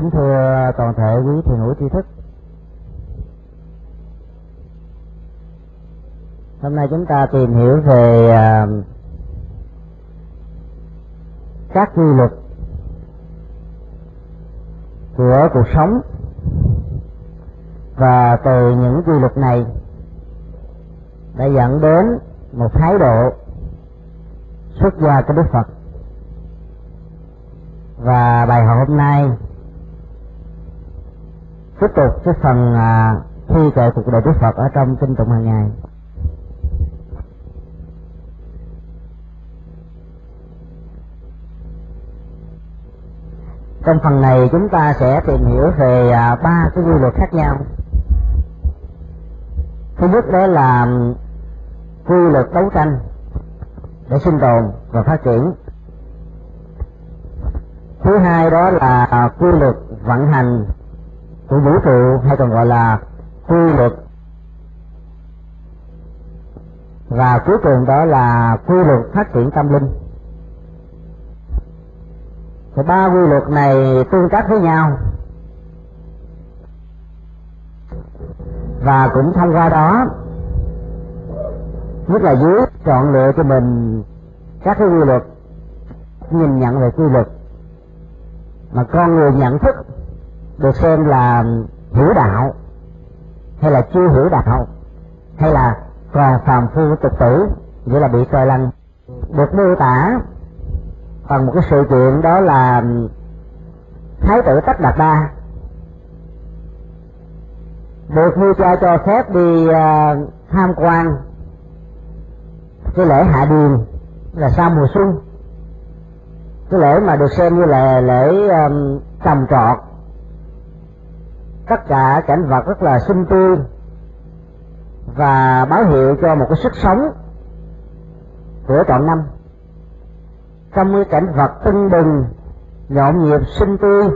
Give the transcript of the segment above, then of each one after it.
kính thưa toàn thể quý thiền hữu tri thức. Hôm nay chúng ta tìm hiểu về à, các quy luật của cuộc sống. Và từ những quy luật này đã dẫn đến một thái độ xuất gia của Đức Phật. Và bài học hôm nay tiếp tục cái phần à, thi kệ cuộc đời Đức Phật ở trong kinh tụng hàng ngày. Trong phần này chúng ta sẽ tìm hiểu về à, ba cái quy luật khác nhau. Thứ nhất đó là quy luật đấu tranh để sinh tồn và phát triển. Thứ hai đó là quy luật vận hành của vũ trụ hay còn gọi là quy luật. Và cuối cùng đó là quy luật phát triển tâm linh. Thì ba quy luật này tương tác với nhau. Và cũng thông qua đó, nhất là dưới chọn lựa cho mình các cái quy luật, nhìn nhận về quy luật. Mà con người nhận thức được xem là hiểu đạo hay là chưa hiểu đạo hay là còn phàm phu tục tử nghĩa là bị coi lăng. Được mô tả bằng một cái sự kiện đó là thái tử tất đạt đa được vua cha cho phép đi uh, tham quan cái lễ hạ điền là sau mùa xuân. Cái lễ mà được xem như là lễ um, trồng trọt tất cả cảnh vật rất là xinh tươi và báo hiệu cho một cái sức sống của trọn năm. Trong cái cảnh vật tưng bừng, nhộn nhịp xinh tươi,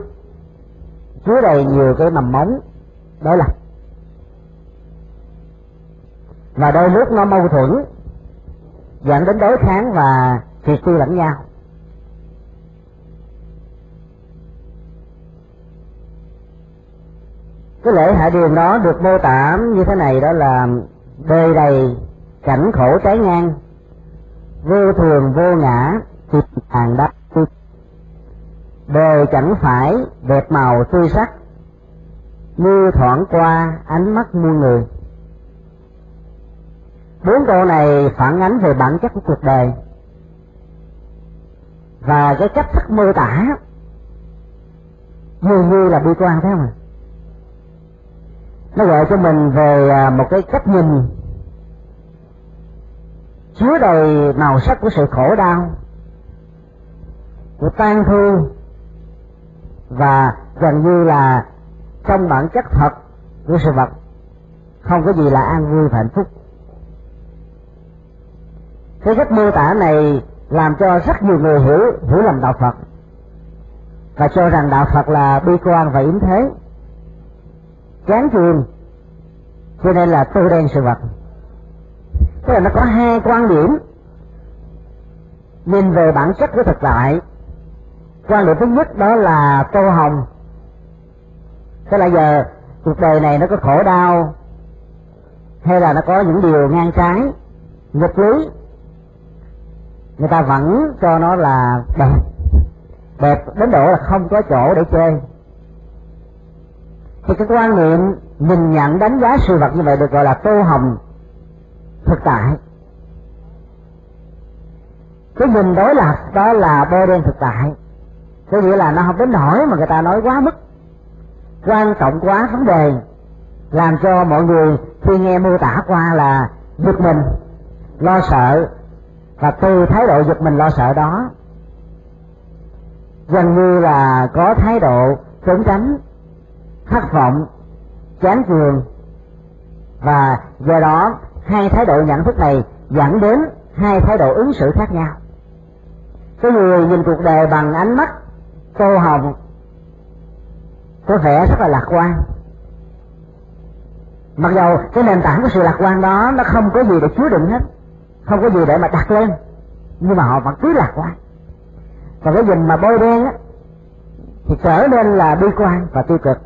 chứa đầy nhiều cái mầm móng đó là. Và đôi lúc nó mâu thuẫn, dẫn đến đối kháng và triệt tiêu lẫn nhau. Cái lễ hạ điền đó được mô tả như thế này đó là đời đầy cảnh khổ trái ngang, vô thường, vô ngã tìm hàng đắp đời chẳng phải đẹp màu tươi sắc, như thoảng qua ánh mắt muôn người. Bốn câu này phản ánh về bản chất của cuộc đời và cái cách thức mô tả. Dường như là bi quan thế mà nó gợi cho mình về à, một cái cách nhìn chứa đầy màu sắc của sự khổ đau, của tan thương và gần như là trong bản chất thật của sự vật. Không có gì là an vui và hạnh phúc. Cái cách mô tả này làm cho rất nhiều người hiểu hiểu lầm đạo phật, và cho rằng đạo phật là bi quan và yếm thế chán chường cho nên là tô đen sự vật. Tức là nó có hai quan điểm. Nhìn về bản chất của thực tại. Quan điểm thứ nhất đó là tô hồng. Tức là giờ cuộc đời này nó có khổ đau, hay là nó có những điều ngang trái, nghịch lý. Người ta vẫn cho nó là đẹp. Đẹp đến độ là không có chỗ để chơi thì cái quan niệm nhìn nhận đánh giá sự vật như vậy được gọi là tô hồng thực tại. Cái nhìn đối lập đó là bơ đen thực tại. Có nghĩa là nó không đến nổi mà người ta nói quá mức, quan trọng quá vấn đề, làm cho mọi người khi nghe mô tả qua là giật mình, lo sợ và từ thái độ giật mình lo sợ đó, gần như là có thái độ trốn tránh thất vọng, chán chường và do đó, hai thái độ nhận thức này dẫn đến hai thái độ ứng xử khác nhau. Cái người nhìn cuộc đời bằng ánh mắt tô hồng, có vẻ rất là lạc quan. Mặc dầu cái nền tảng của sự lạc quan đó nó không có gì để chứa đựng hết, không có gì để mà đặt lên, nhưng mà họ vẫn cứ lạc quan. Và cái nhìn mà bôi đen á, thì trở nên là bi quan và tiêu cực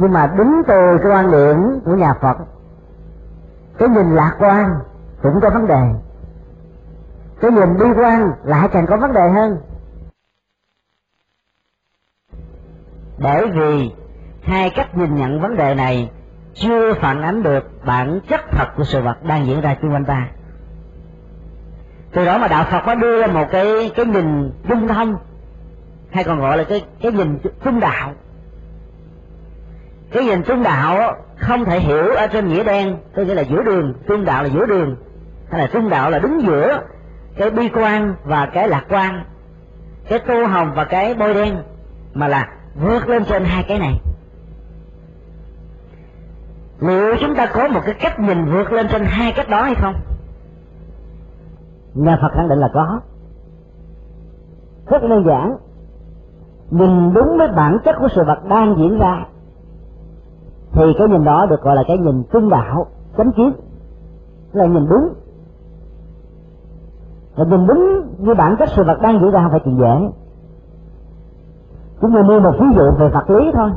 nhưng mà đứng từ cái quan điểm của nhà Phật, cái nhìn lạc quan cũng có vấn đề. Cái nhìn bi quan lại càng có vấn đề hơn. Bởi vì hai cách nhìn nhận vấn đề này chưa phản ánh được bản chất thật của sự vật đang diễn ra xung quanh ta. Từ đó mà đạo Phật có đưa ra một cái cái nhìn dung thông, hay còn gọi là cái cái nhìn trung đạo cái nhìn trung đạo không thể hiểu ở trên nghĩa đen tôi nghĩa là giữa đường, trung đạo là giữa đường. Hay là trung đạo là đứng giữa cái bi quan và cái lạc quan, cái tô hồng và cái bôi đen, mà là vượt lên trên hai cái này. Liệu chúng ta có một cái cách nhìn vượt lên trên hai cách đó hay không? Nhà phật khẳng định là có. Rất đơn giản. Nhìn đúng với bản chất của sự vật đang diễn ra thì cái nhìn đó được gọi là cái nhìn trung đạo, chánh kiến. Là nhìn đúng. Và nhìn đúng như bản chất sự vật đang diễn ra không phải chuyện dễ. Chúng tôi nêu một ví dụ về vật lý thôi.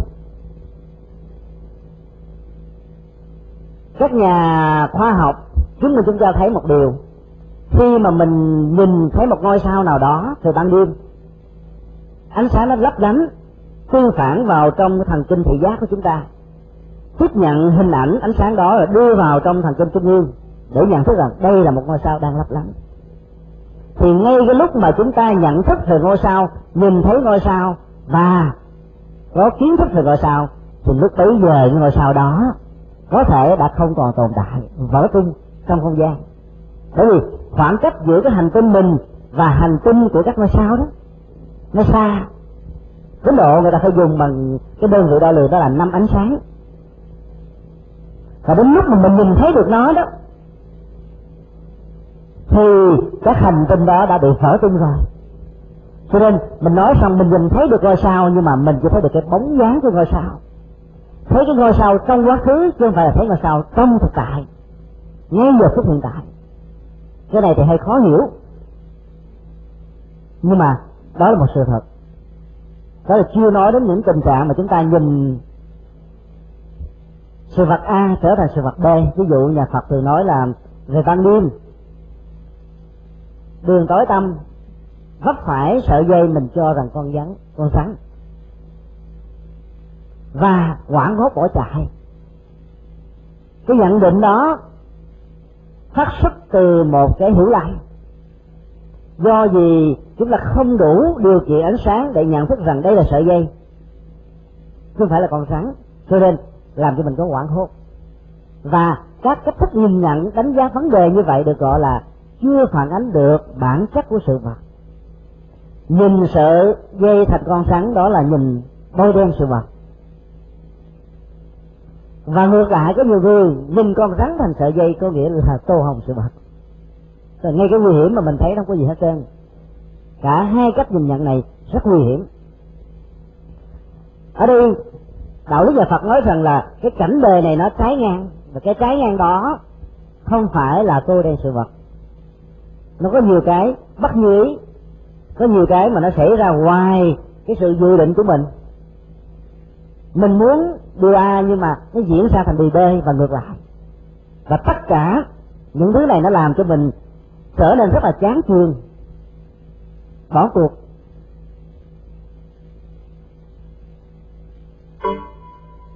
Các nhà khoa học, chúng mình chúng ta thấy một điều. Khi mà mình nhìn thấy một ngôi sao nào đó từ ban đêm, ánh sáng nó lấp lánh, tương phản vào trong thần kinh thị giác của chúng ta tiếp nhận hình ảnh ánh sáng đó là đưa vào trong thần kinh trung ương để nhận thức rằng đây là một ngôi sao đang lấp lánh. Thì ngay cái lúc mà chúng ta nhận thức về ngôi sao, nhìn thấy ngôi sao và có kiến thức về ngôi sao, thì lúc bấy giờ những ngôi sao đó có thể đã không còn tồn tại, vỡ tung trong không gian. Bởi vì khoảng cách giữa cái hành tinh mình và hành tinh của các ngôi sao đó, nó xa. Đến độ người ta phải dùng bằng cái đơn vị đo lường đó là năm ánh sáng và đến lúc mà mình nhìn thấy được nó đó, thì cái hành tinh đó đã bị vỡ tung rồi. Cho nên mình nói rằng mình nhìn thấy được ngôi sao, nhưng mà mình chỉ thấy được cái bóng dáng của ngôi sao. Thấy cái ngôi sao trong quá khứ, chứ không phải là thấy ngôi sao trong thực tại. Ngay giờ phút hiện tại. Cái này thì hơi khó hiểu. Nhưng mà đó là một sự thật. Đó là chưa nói đến những tình trạng mà chúng ta nhìn sự vật A trở thành sự vật B. Ví dụ nhà Phật thường nói là về ban đêm. Đường tối tâm vấp phải sợi dây mình cho rằng con rắn con rắn. Và quảng hốt bỏ chạy. Cái nhận định đó phát xuất từ một cái hiểu lầm do gì chúng ta không đủ điều kiện ánh sáng để nhận thức rằng đây là sợi dây. Không phải là con rắn. Cho nên làm cho mình có hoảng hốt. Và các cách thức nhìn nhận, đánh giá vấn đề như vậy được gọi là chưa phản ánh được bản chất của sự vật. Nhìn sợ dây thành con rắn, đó là nhìn bôi đen sự vật. Và ngược lại, có nhiều người nhìn con rắn thành sợi dây, có nghĩa là tô hồng sự vật. Rồi ngay cái nguy hiểm mà mình thấy không có gì hết trơn. Cả hai cách nhìn nhận này rất nguy hiểm. Ở đây đạo đức nhà phật nói rằng là cái cảnh đời này nó trái ngang. Và cái trái ngang đó không phải là tôi đen sự vật. Nó có nhiều cái bất như ý, có nhiều cái mà nó xảy ra ngoài cái sự dự định của mình. Mình muốn điều A nhưng mà nó diễn ra thành điều B và ngược lại. Và tất cả những thứ này nó làm cho mình trở nên rất là chán chường, bỏ cuộc.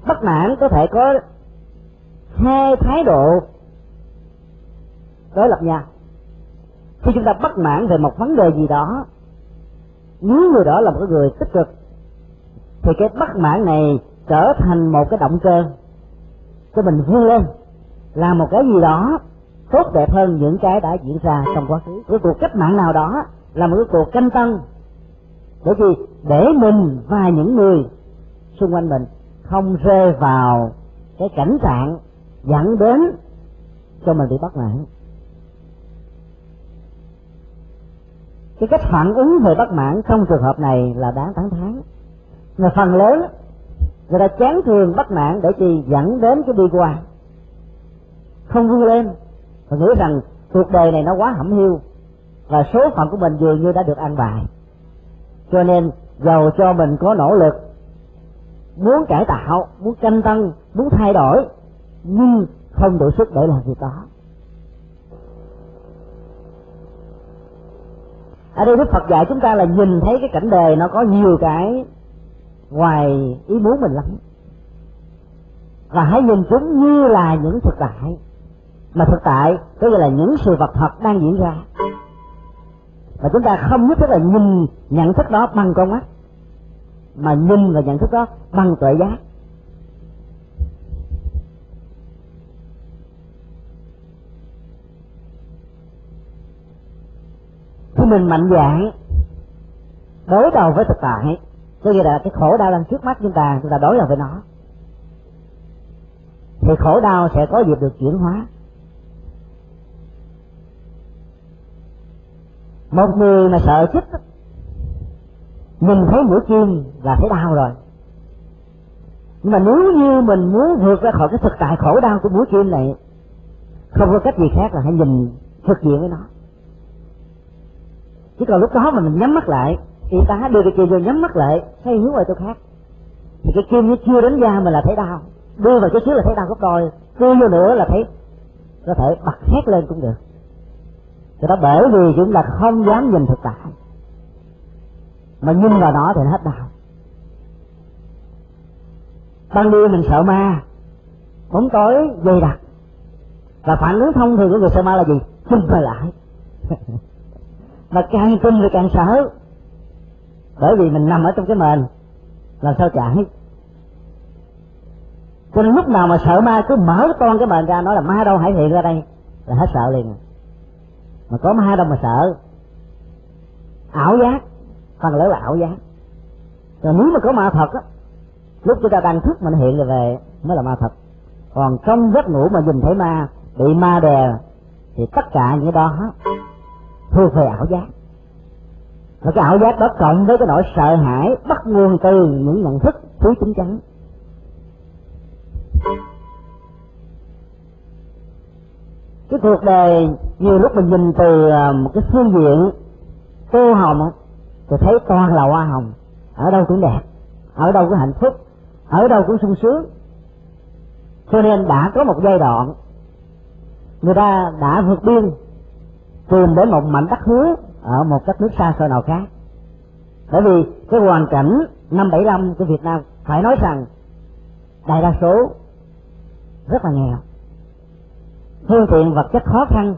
Bất mãn có thể có hai thái độ đối lập nhau. Khi chúng ta bất mãn về một vấn đề gì đó, nếu người đó là một người tích cực, thì cái bất mãn này trở thành một cái động cơ cho mình vươn lên làm một cái gì đó tốt đẹp hơn những cái đã diễn ra trong quá khứ. Cái cuộc cách mạng nào đó là một cái cuộc canh tân, bởi vì để mình và những người xung quanh mình không rơi vào cái cảnh trạng dẫn đến cho mình bị bất mãn cái cách phản ứng về bất mãn trong trường hợp này là đáng tán thán. Mà phần lớn, người ta chán thường bất mãn để chi dẫn đến cái đi qua không vươn lên. Và nghĩ rằng cuộc đời này nó quá hẩm hiu và số phận của mình dường như đã được an bài. Cho nên, giàu cho mình có nỗ lực muốn cải tạo, muốn canh tăng muốn thay đổi, nhưng không đủ sức để làm việc đó. Ở đây đức phật dạy chúng ta là nhìn thấy cái cảnh đề nó có nhiều cái ngoài ý muốn mình lắm. Và hãy nhìn chúng như là những thực tại, mà thực tại có nghĩa là những sự vật thật đang diễn ra. Và chúng ta không nhất thiết là nhìn nhận thức đó bằng con mắt mà nhìn và nhận thức đó bằng tuệ giác. Khi mình mạnh dạng, đối đầu với thực tại, có nghĩa là cái khổ đau đang trước mắt chúng ta chúng ta đối đầu với nó, thì khổ đau sẽ có dịp được chuyển hóa. Một người mà sợ chết nhìn thấy mũi kim là thấy đau rồi. Nhưng mà nếu như mình muốn vượt ra khỏi cái thực tại khổ đau của mũi kim này, không có cách gì khác là hãy nhìn thực diện với nó chứ còn lúc đó mà mình nhắm mắt lại, y tá đưa cái kim vô nhắm mắt lại thấy hướng qua chỗ khác, thì cái kim nó chưa đến da mình là thấy đau. Đưa vào chỗ trước là thấy đau gấp đôi, đưa vô nữa là thấy, có thể bật hét lên cũng được. Cho đó bởi vì chúng ta không dám nhìn thực tại mà nhìn vào nó thì nó hết đau. Ban đêm mình sợ ma, bóng tối dày đặc. Và phản ứng thông thường của người sợ ma là gì? Chung về lại. Mà càng tin thì càng sợ. Bởi vì mình nằm ở trong cái mền, làm sao chạy? Cho nên lúc nào mà sợ ma cứ mở con cái mền ra nói là ma đâu hãy hiện ra đây, là hết sợ liền. Mà có ma đâu mà sợ. Ảo giác phần lớn là ảo giác. Còn nếu mà có ma thật á, lúc chúng ta đang thức mà nó hiện rồi về, mới là ma thật. Còn trong giấc ngủ mà nhìn thấy ma, bị ma đè, thì tất cả những đó thuộc về ảo giác. Và cái ảo giác đó cộng với cái nỗi sợ hãi, bắt nguồn từ những nhận thức thiếu chính chắn. Cái cuộc đời nhiều lúc mình nhìn từ à, một cái phương diện tô hồng tôi thấy toàn là hoa hồng. Ở đâu cũng đẹp. Ở đâu cũng hạnh phúc. Ở đâu cũng sung sướng. Cho nên đã có một giai đoạn, người ta đã vượt biên, tìm đến một mảnh đất hứa ở một đất nước xa xôi nào khác. Bởi vì cái hoàn cảnh năm bảy năm của Việt Nam, phải nói rằng đại đa số rất là nghèo. Phương tiện vật chất khó khăn,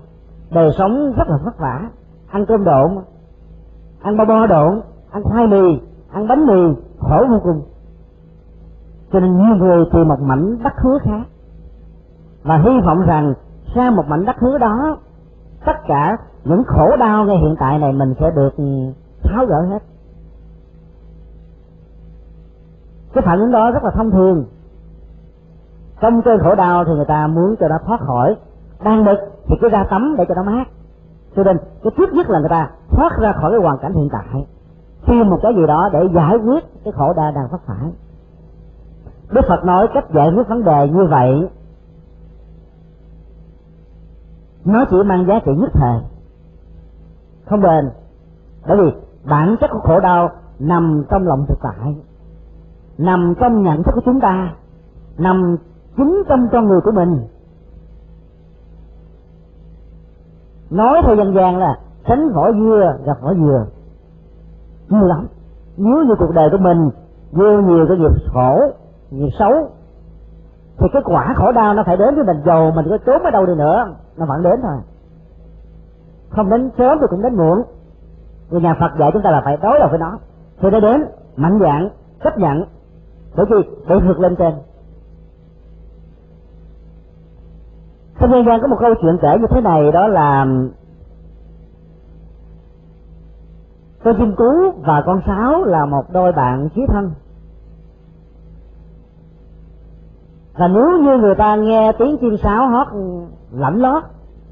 đời sống rất là vất vả, ăn cơm độn ăn bao bo độn ăn khoai mì, ăn bánh mì, khổ vô cùng. Cho nên nhiều người tìm một mảnh đất hứa khác. Và hy vọng rằng sang một mảnh đất hứa đó, tất cả những khổ đau ngay hiện tại này mình sẽ được ừ, tháo gỡ hết. Cái phản ứng đó rất là thông thường. Trong cơn khổ đau thì người ta muốn cho nó thoát khỏi. Đang bực thì cứ ra tắm để cho nó mát cho nên, cái trước nhất là người ta thoát ra khỏi cái hoàn cảnh hiện tại. Tìm một cái gì đó để giải quyết cái khổ đau đang phát phải đức phật nói cách giải quyết vấn đề như vậy, nó chỉ mang giá trị nhất thời. Không bền, bởi vì bản chất của khổ đau nằm trong lòng thực tại, nằm trong nhận thức của chúng ta, nằm chính trong con người của mình. Nói theo dân gian là, tránh vỏ dưa, gặp vỏ dừa. Nhiều lắm. Nếu như cuộc đời của mình gieo nhiều cái nghiệp khổ, nghiệp xấu, thì cái quả khổ đau nó phải đến với mình. Dầu mình có trốn ở đâu đi nữa, nó vẫn đến thôi. Không đến sớm thì cũng đến muộn. Người nhà Phật dạy chúng ta là phải đối đầu với nó. Thì nó đến mạnh dạng, chấp nhận. Bởi vì để vượt lên trên. Trong nhân gian có một câu chuyện kể như thế này, đó là con chim cú và con sáo là một đôi bạn chí thân. Và nếu như người ta nghe tiếng chim sáo hót lạnh lót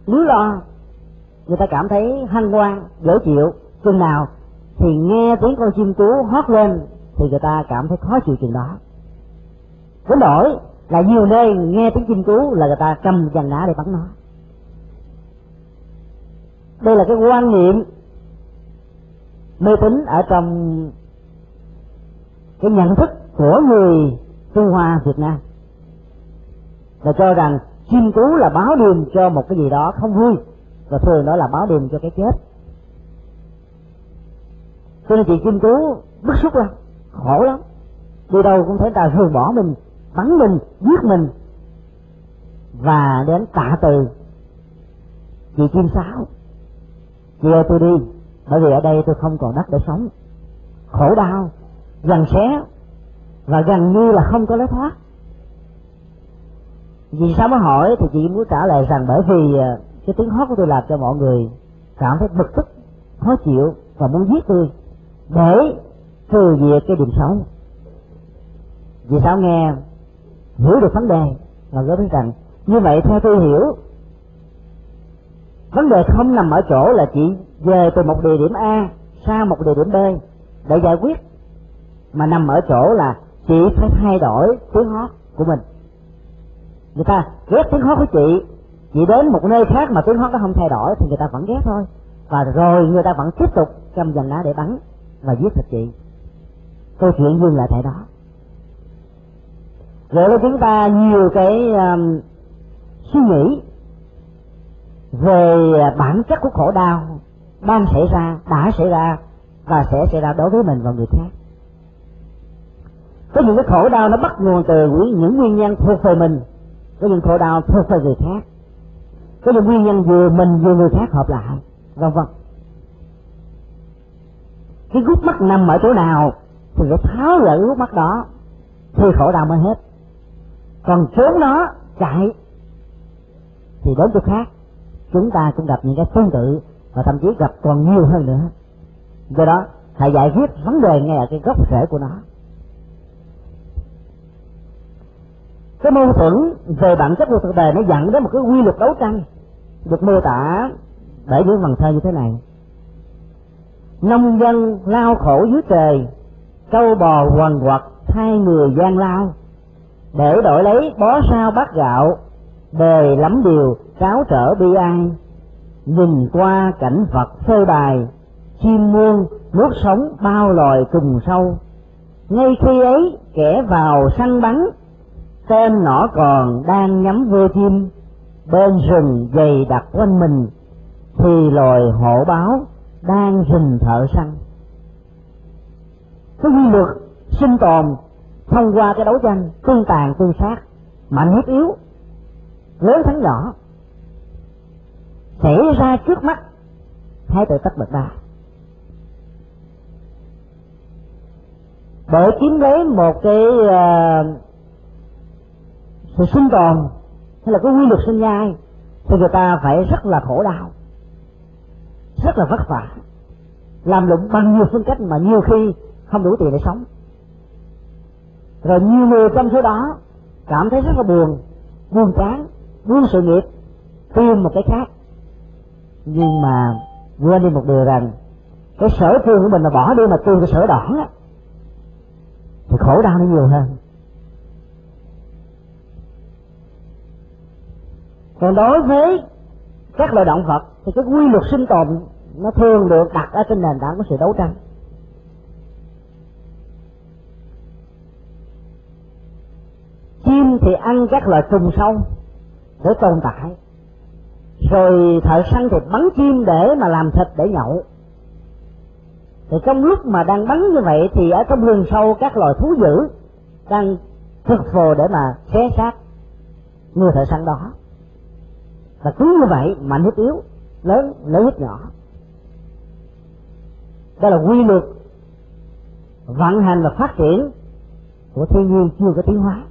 líu lo, người ta cảm thấy hăng hoan, dễ chịu, chừng nào thì nghe tiếng con chim cú hót lên thì người ta cảm thấy khó chịu chừng đó. Đến đổi là nhiều nơi nghe tiếng chim cú là người ta cầm dàn đá để bắn nó. Đây là cái quan niệm mê tín ở trong cái nhận thức của người Trung Hoa Việt Nam. Là cho rằng chim cú là báo điềm cho một cái gì đó không vui và thường đó là báo điềm cho cái chết. Cho nên chị, chim cú bức xúc lắm, khổ lắm. Đi đâu cũng thấy ta thường bỏ mình bắn mình, giết mình. Và đến tạ từ, chị chim sáo. Chị ơi, tôi đi, bởi vì ở đây tôi không còn đất để sống. Khổ đau, gần xé, và gần như là không có lối thoát. Vì sao mới hỏi thì chị muốn trả lời rằng bởi vì à, cái tiếng hót của tôi làm cho mọi người cảm thấy bực tức, khó chịu và muốn giết tôi để trừ diệt cái điểm xấu vì sao nghe hiểu được vấn đề là gỡ biết rằng, như vậy theo tôi hiểu, vấn đề không nằm ở chỗ là chị về từ một địa điểm a sang một địa điểm b để giải quyết, mà nằm ở chỗ là chị phải thay đổi tiếng hót của mình. Người ta ghét tiếng hót của chị chị đến một nơi khác mà tiếng hót nó không thay đổi thì người ta vẫn ghét thôi. Và rồi người ta vẫn tiếp tục cầm dành lá để bắn và giết thịt chị. Câu chuyện dừng lại tại đó rồi là chúng ta nhiều cái um, suy nghĩ về bản chất của khổ đau đang xảy ra đã xảy ra và sẽ xảy ra đối với mình và người khác. Có những cái khổ đau nó bắt nguồn từ những nguyên nhân thuộc về mình có những khổ đau thuộc về người khác. Có những nguyên nhân vừa mình vừa người khác hợp lại vân vân. Cái gút mắt nằm ở chỗ nào thì phải tháo gỡ gút mắt đó thì khổ đau mới hết còn trốn nó chạy. Thì đến chỗ khác, chúng ta cũng gặp những cái tương tự và thậm chí gặp còn nhiều hơn nữa. Do đó, hãy giải quyết vấn đề ngay ở cái gốc rễ của nó. Cái mâu thuẫn về bản chất của thực đề nó dẫn đến một cái quy luật đấu tranh, được mô tả bởi những vần thơ như thế này. Nông dân lao khổ dưới trời câu bò quằn quật hai người gian lao để đổi lấy bó sao bát gạo đời lắm điều cáo trở bi ai. Nhìn qua cảnh vật phơi bài, chim muôn nuốt sống bao loài trùng sâu. Ngay khi ấy, kẻ vào săn bắn, tên nỏ còn đang nhắm vô chim. Bên rừng dày đặc quanh mình, thì loài hộ báo đang rình thợ săn. Cái quy luật sinh tồn thông qua cái đấu tranh tương tàn tương sát mạnh hiếp yếu lớn thắng nhỏ xảy ra trước mắt hai tội tất bật ba để kiếm lấy một cái uh, sự sinh tồn hay là cái quy luật sinh nhai thì người ta phải rất là khổ đau rất là vất vả làm lụng bằng nhiều phương cách mà nhiều khi không đủ tiền để sống rồi nhiều người trong số đó cảm thấy rất là buồn buồn chán buông sự nghiệp, tìm một cái khác. Nhưng mà quên đi một điều rằng, cái sở trường của mình là bỏ đi mà tìm cái sở đỏ á, thì khổ đau nó nhiều hơn. Còn đối với các loài động vật, thì cái quy luật sinh tồn nó thường được đặt ở trên nền tảng của sự đấu tranh. Chim thì ăn các loài trùng sâu để tồn tại. Rồi thợ săn thì bắn chim để mà làm thịt để nhậu. Thì trong lúc mà đang bắn như vậy thì ở trong rừng sâu các loài thú dữ đang thực phồ để mà xé xác người thợ săn đó. Và cứ như vậy mạnh hết yếu lớn lớn hết nhỏ. Đó là quy luật vận hành và phát triển của thiên nhiên chưa có tiến hóa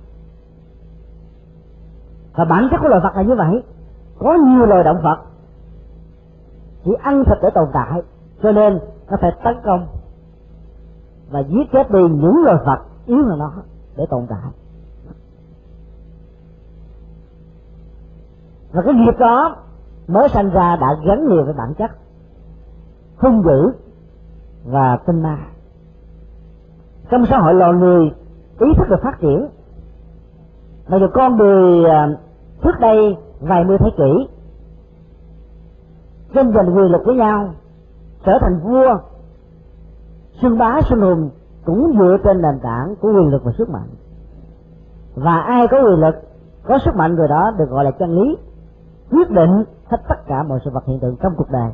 và bản chất của loài vật là như vậy. Có nhiều loài động vật chỉ ăn thịt để tồn tại, cho nên nó phải tấn công và giết chết đi những loài vật yếu hơn nó để tồn tại. Và cái nghiệp đó mới sanh ra đã gắn liền với bản chất hung dữ và tinh ma. Trong xã hội loài người, ý thức được phát triển. Mà dù con người à, trước đây, vài mươi thế kỷ tranh giành quyền lực với nhau, trở thành vua, xưng bá, xưng hùng, cũng dựa trên nền tảng của quyền lực và sức mạnh. Và ai có quyền lực, có sức mạnh người đó được gọi là chân lý, quyết định hết tất cả mọi sự vật hiện tượng trong cuộc đời.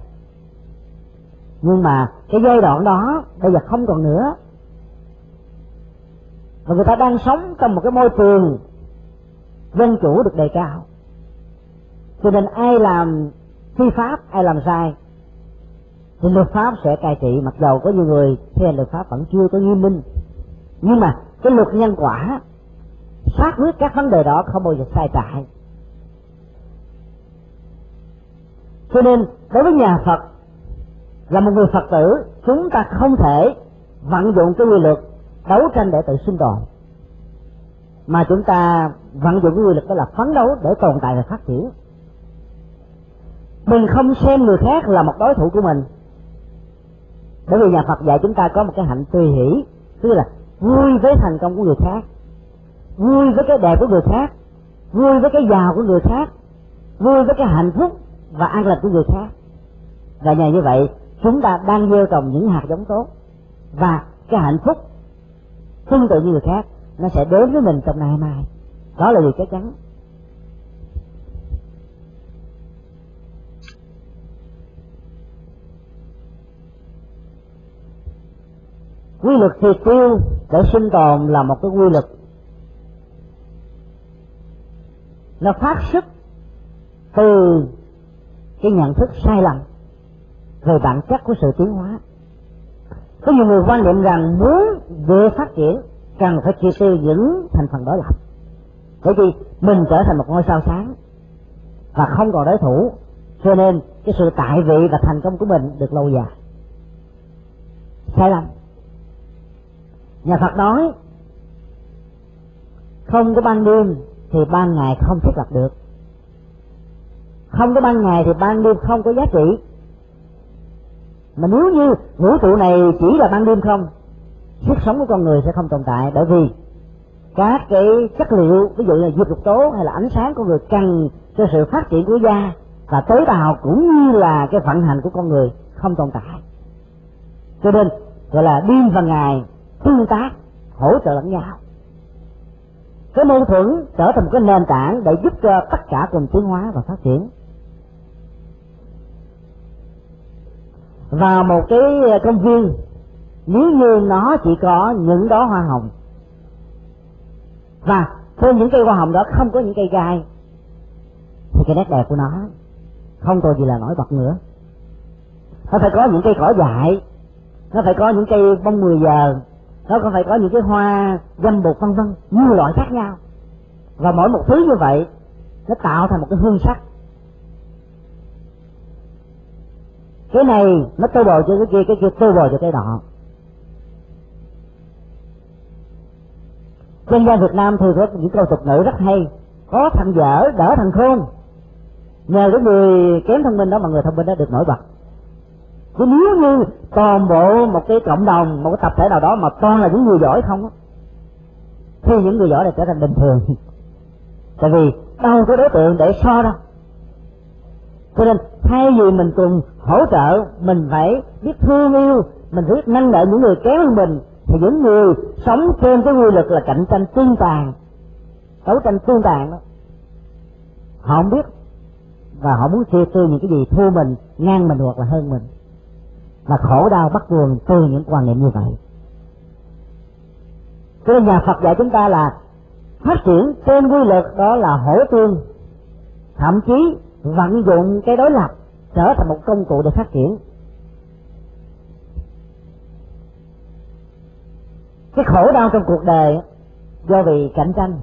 Nhưng mà cái giai đoạn đó bây giờ không còn nữa. Và người ta đang sống trong một cái môi trường dân chủ được đề cao. Cho nên ai làm phi pháp, ai làm sai, thì luật pháp sẽ cai trị. Mặc dầu có nhiều người theo luật pháp vẫn chưa có nghiêm minh. Nhưng mà cái luật nhân quả, xác quyết các vấn đề đó không bao giờ sai trái. Cho nên đối với nhà phật, là một người phật tử, chúng ta không thể vận dụng cái quy luật đấu tranh để tự sinh tồn mà chúng ta vận dụng người quy luật đó là phấn đấu để tồn tại và phát triển. Mình không xem người khác là một đối thủ của mình. Bởi vì nhà Phật dạy chúng ta có một cái hạnh tùy hỷ, tức là vui với thành công của người khác, vui với cái đẹp của người khác, vui với cái giàu của người khác, vui với cái hạnh phúc và an lạc của người khác. Và nhờ như vậy, chúng ta đang gieo trồng những hạt giống tốt và cái hạnh phúc tương tự như người khác nó sẽ đến với mình trong ngày mai. Đó là điều chắc chắn. Quy luật thiệt tiêu để sinh tồn là một cái quy luật. Nó phát xuất từ cái nhận thức sai lầm về bản chất của sự tiến hóa. Có nhiều người quan niệm rằng muốn về phát triển cần phải chia tiêu những thành phần đối lập. Bởi vì mình trở thành một ngôi sao sáng và không còn đối thủ, cho nên cái sự tại vị và thành công của mình được lâu dài. Sai lầm. Nhà phật nói, không có ban đêm thì ban ngày không thiết lập được. Không có ban ngày thì ban đêm không có giá trị. Mà nếu như vũ trụ này chỉ là ban đêm không sức sống của con người sẽ không tồn tại, bởi vì các cái chất liệu, ví dụ như diệp độc tố hay là ánh sáng của người cần cho sự phát triển của da và tế bào cũng như là cái vận hành của con người không tồn tại. Cho nên, gọi là đêm và ngày tương tác, hỗ trợ lẫn nhau. Cái mâu thuẫn trở thành một cái nền tảng để giúp cho tất cả cùng tiến hóa và phát triển. Vào một cái công viên nếu như nó chỉ có những đó hoa hồng, và trên những cây hoa hồng đó không có những cây gai, thì cái nét đẹp của nó không còn gì là nổi bật nữa. Nó phải có những cây cỏ dại, nó phải có những cây bông mười giờ, nó còn phải có những cái hoa, dâm bột, vân vân, nhiều loại khác nhau. Và mỗi một thứ như vậy, nó tạo thành một cái hương sắc. Cái này nó tô bồi cho cái kia cái kia tô bồi cho cái nọ dân gian Việt Nam thường có những câu tục ngữ rất hay. Có thằng dở đỡ thằng khôn. Nhờ cái người kém thông minh đó mà người thông minh đó được nổi bật. Chứ nếu như toàn bộ một cái cộng đồng, một cái tập thể nào đó mà toàn là những người giỏi không á, thì những người giỏi này trở thành bình thường. Tại vì đâu có đối tượng để so đâu. Cho nên thay vì mình cùng hỗ trợ, mình phải biết thương yêu, mình phải biết nâng đỡ những người kém hơn mình thì những người sống trên cái quy luật là cạnh tranh tương tàn, đấu tranh tương tàn đó, họ không biết và họ muốn chia tư những cái gì thua mình, ngang mình hoặc là hơn mình. Và khổ đau bắt nguồn từ những quan niệm như vậy. Cho nên nhà Phật dạy chúng ta là phát triển trên quy luật đó là hỗ tương, thậm chí vận dụng cái đối lập trở thành một công cụ để phát triển. Cái khổ đau trong cuộc đời do vì cạnh tranh.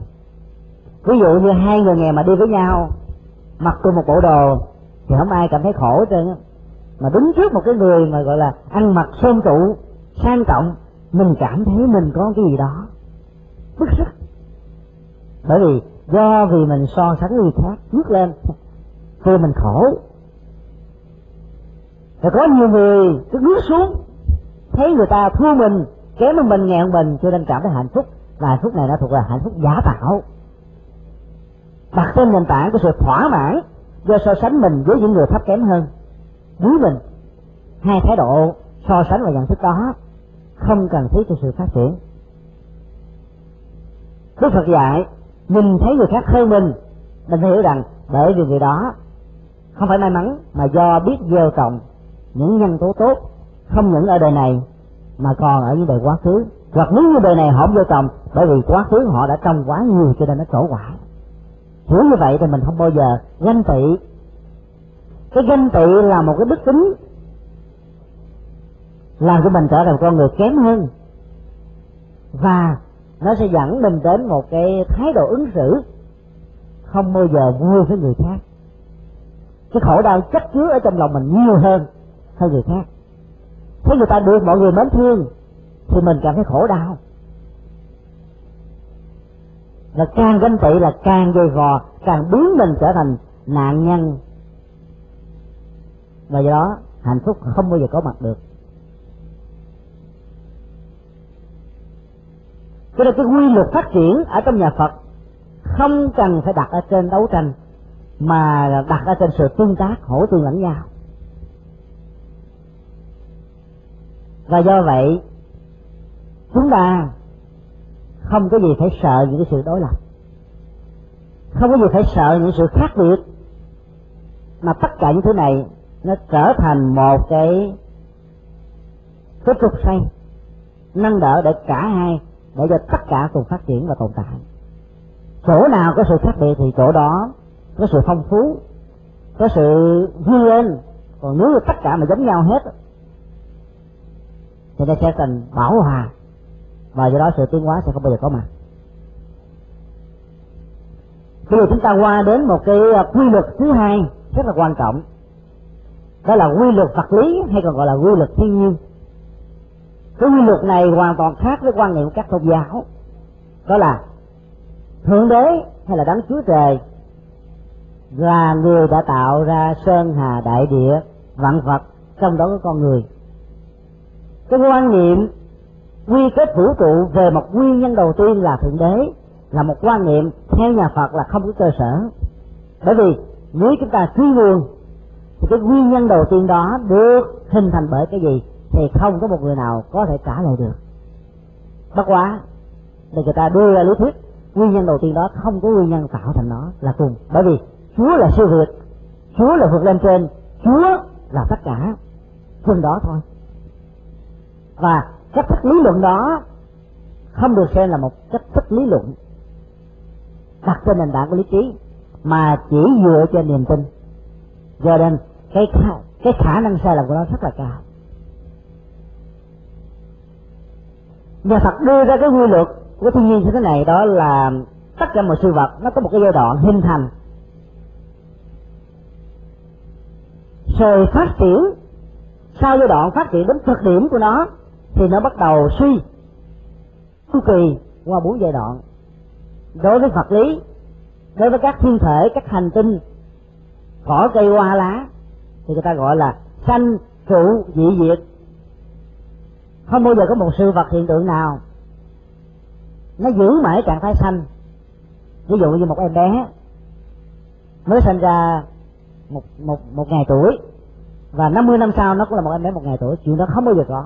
Ví dụ như hai người nghèo mà đi với nhau, mặc cùng một bộ đồ, thì không ai cảm thấy khổ trơn mà đứng trước một cái người mà gọi là ăn mặc sơn trụ, sang trọng, mình cảm thấy mình có cái gì đó. Bức xúc. Bởi vì do vì mình so sánh người khác bước lên, thì mình khổ. Rồi có nhiều người cứ bước xuống, thấy người ta thua mình kém hơn mình nghèo mình, cho nên cảm thấy hạnh phúc. Và hạnh phúc này nó thuộc là hạnh phúc giả tạo. Đặt trên nền tảng của sự thỏa mãn do so sánh mình với những người thấp kém hơn. Dưới mình, hai thái độ so sánh và nhận thức đó không cần thiết cho sự phát triển. Đức Phật dạy, nhìn thấy người khác hơn mình mình phải hiểu rằng bởi vì người đó không phải may mắn mà do biết gieo trồng những nhân tố tốt không những ở đời này mà còn ở những đời quá khứ. Hoặc nếu như đời này họ không vô trồng bởi vì quá khứ họ đã trồng quá nhiều cho nên nó trổ quả. Hiểu như vậy thì mình không bao giờ ganh tị. Cái ganh tị là một cái đức tính, làm cho mình trở thành con người kém hơn. Và nó sẽ dẫn mình đến một cái thái độ ứng xử không bao giờ vui với người khác. Cái khổ đau chất chứa ở trong lòng mình nhiều hơn hơn người khác thấy người ta được mọi người mến thương, thì mình cảm thấy khổ đau. Là càng ganh tị là càng dây vò, càng biến mình trở thành nạn nhân. Và do đó, hạnh phúc không bao giờ có mặt được. Cho nên cái quy luật phát triển ở trong nhà Phật không cần phải đặt ở trên đấu tranh, mà đặt ở trên sự tương tác, hỗ tương lẫn nhau. Và do vậy, chúng ta không có gì phải sợ những cái sự đối lập. Không có gì phải sợ những sự khác biệt, mà tất cả những thứ này nó trở thành một cái cái trục xoay nâng đỡ để cả hai, để cho tất cả cùng phát triển và tồn tại. Chỗ nào có sự khác biệt thì chỗ đó có sự phong phú, có sự vươn lên. Còn nếu tất cả mà giống nhau hết thì nó sẽ thành bảo hòa và do đó sự tiến hóa sẽ không bao giờ có mặt. Bây giờ chúng ta qua đến một cái à, quy luật thứ hai, rất là quan trọng. Đó là quy luật vật lý hay còn gọi là quy luật thiên nhiên. Cái quy luật này hoàn toàn khác với quan niệm các tôn giáo. Đó là thượng đế hay là đấng chúa trời là người đã tạo ra sơn hà đại địa vạn vật, trong đó có con người cái quan niệm quy kết vũ trụ về một nguyên nhân đầu tiên là thượng đế, là một quan niệm theo nhà Phật là không có cơ sở. Bởi vì nếu chúng ta suy nguồn thì cái nguyên nhân đầu tiên đó được hình thành bởi cái gì thì không có một người nào có thể trả lời được. Bất quá, để người ta đưa ra lý thuyết, nguyên nhân đầu tiên đó không có nguyên nhân tạo thành nó là cùng. Bởi vì chúa là siêu việt, chúa là vượt lên trên, chúa là tất cả. Phần đó thôi và cách thức lý luận đó không được xem là một cách thức lý luận đặt trên nền tảng của lý trí, mà chỉ dựa trên niềm tin. Do nên, cái khả cái khả năng sai lầm của nó rất là cao. Nhà Phật đưa ra cái quy luật của thiên nhiên như thế này, đó là tất cả mọi sự vật nó có một cái giai đoạn hình thành, rồi phát triển. Sau giai đoạn phát triển đến thực điểm của nó thì nó bắt đầu suy. Chu kỳ qua bốn giai đoạn. Đối với vật lý, đối với các thiên thể, các hành tinh, cỏ, cây, hoa, lá, thì người ta gọi là sanh, trụ, dị diệt. Không bao giờ có một sự vật hiện tượng nào nó giữ mãi trạng thái sanh. Ví dụ như một em bé mới sinh ra một một một ngày tuổi và 50 năm sau nó cũng là một em bé một ngày tuổi, chuyện đó không bao giờ có.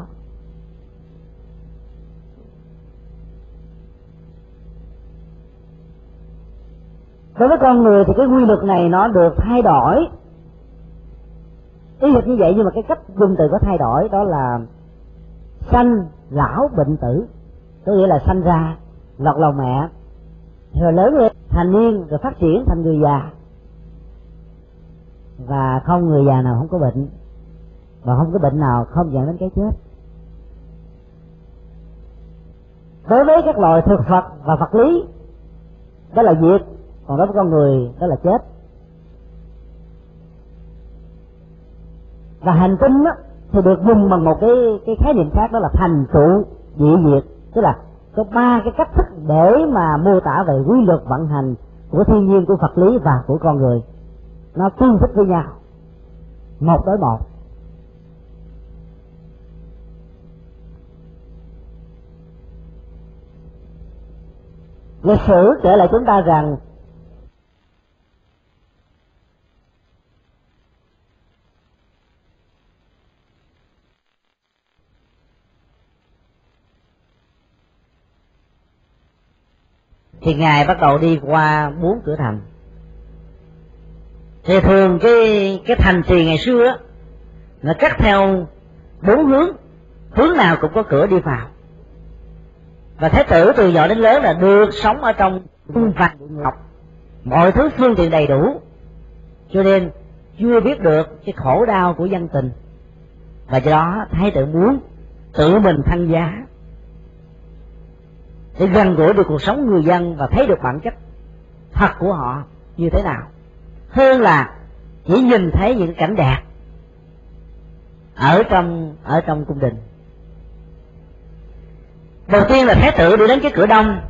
Đối với con người thì cái quy luật này nó được thay đổi. Ý luật như vậy nhưng mà cái cách dùng từ có thay đổi đó là sanh lão bệnh tử. Có nghĩa là sanh ra, lọt lòng mẹ, rồi lớn lên thành niên, rồi phát triển thành người già. Và không người già nào không có bệnh. Và không có bệnh nào không dẫn đến cái chết. Đối với các loài thực vật và vật lý, đó là diệt còn đối với con người đó là chết. Và hành tinh đó, thì được dùng bằng một cái cái khái niệm khác đó là thành trụ dị diệt. Tức là có ba cái cách thức để mà mô tả về quy luật vận hành của thiên nhiên của vật lý và của con người. Nó tương thích với nhau. Một đối một. Lịch sử kể lại chúng ta rằng thì ngài bắt đầu đi qua bốn cửa thành. Thì thường cái cái thành trì ngày xưa đó, nó cắt theo bốn hướng. Hướng nào cũng có cửa đi vào. Và thái tử từ nhỏ đến lớn là được sống ở trong cung vàng ngọc mọi thứ phương tiện đầy đủ. Cho nên chưa biết được cái khổ đau của dân tình. Và do đó thái tử muốn tự mình thăng giá để gần gũi được cuộc sống người dân và thấy được bản chất thật của họ như thế nào. Hơn là chỉ nhìn thấy những cảnh đẹp ở trong ở trong cung đình. Đầu tiên là thái tử đi đến cái cửa đông.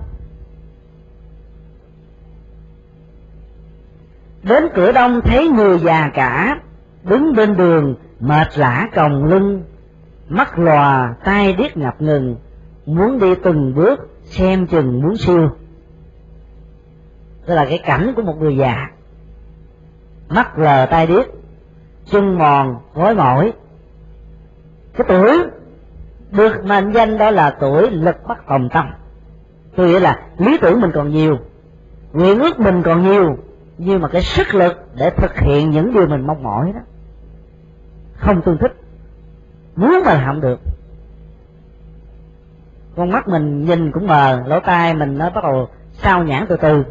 Đến cửa đông thấy người già cả đứng bên đường, mệt lả còng lưng, mắt lòa tay điếc ngập ngừng, muốn đi từng bước xem chừng muốn siêu. Đó là cái cảnh của một người già. Mắt lờ tay điếc, chân mòn gối mỏi. Cái tuổi được mệnh danh đó là tuổi lực bất tòng tâm. Tôi nghĩa là lý tưởng mình còn nhiều, nguyện ước mình còn nhiều, nhưng mà cái sức lực để thực hiện những điều mình mong mỏi đó, không tương thích. Muốn mà làm được con mắt mình nhìn cũng mờ, lỗ tai mình nó bắt đầu sao nhãn từ từ.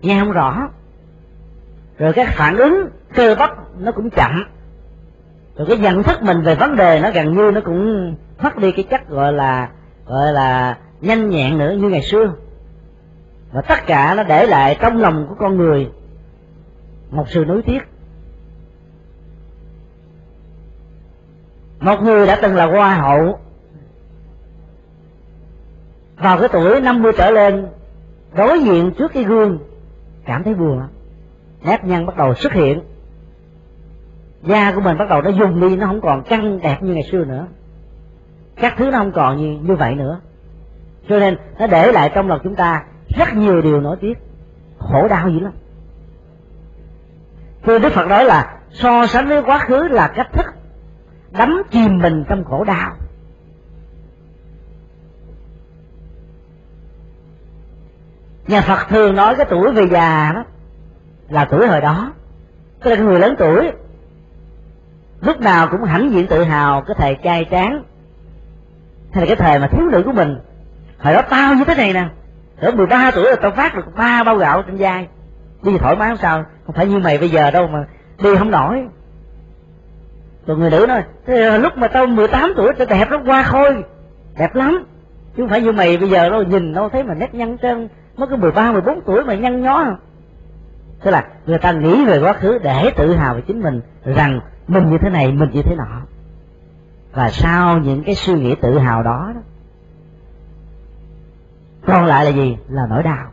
Nghe không rõ. Rồi cái phản ứng cơ bắp nó cũng chậm. Rồi cái nhận thức mình về vấn đề nó gần như nó cũng mất đi cái chất gọi là gọi là nhanh nhẹn nữa như ngày xưa. Và tất cả nó để lại trong lòng của con người một sự nối tiếc. Một người đã từng là hoa hậu vào cái tuổi 50 trở lên, đối diện trước cái gương, cảm thấy buồn. Nét nếp nhăn bắt đầu xuất hiện. Da của mình bắt đầu nó dùng đi, nó không còn căng, đẹp như ngày xưa nữa. Các thứ nó không còn như như vậy nữa. Cho nên, nó để lại trong lòng chúng ta rất nhiều điều nổi tiếc khổ đau dữ lắm. Thưa Đức Phật nói là so sánh với quá khứ là cách thức đắm chìm mình trong khổ đau. Nhà phật thường nói cái tuổi về già đó là tuổi hồi đó. Tức là cái người lớn tuổi lúc nào cũng hãnh diện tự hào cái thời trai tráng. Hay là cái thời mà thiếu nữ của mình. Hồi đó tao như thế này nè. Ở 13 tuổi là tao phát được ba bao gạo trên vai. Đi thoải mái không sao. Không phải như mày bây giờ đâu mà đi không nổi. Rồi người nữ nói, Thế lúc mà tao 18 tuổi tao đẹp lắm qua khôi. Đẹp lắm. Chứ không phải như mày bây giờ đâu, nhìn đâu thấy mà nét nhăn trơn mới có 13, 14 tuổi mà nhăn nhó. Tức là người ta nghĩ về quá khứ để tự hào về chính mình rằng mình như thế này mình như thế nọ. Và sau những cái suy nghĩ tự hào đó, đó còn lại là gì? Là nỗi đau.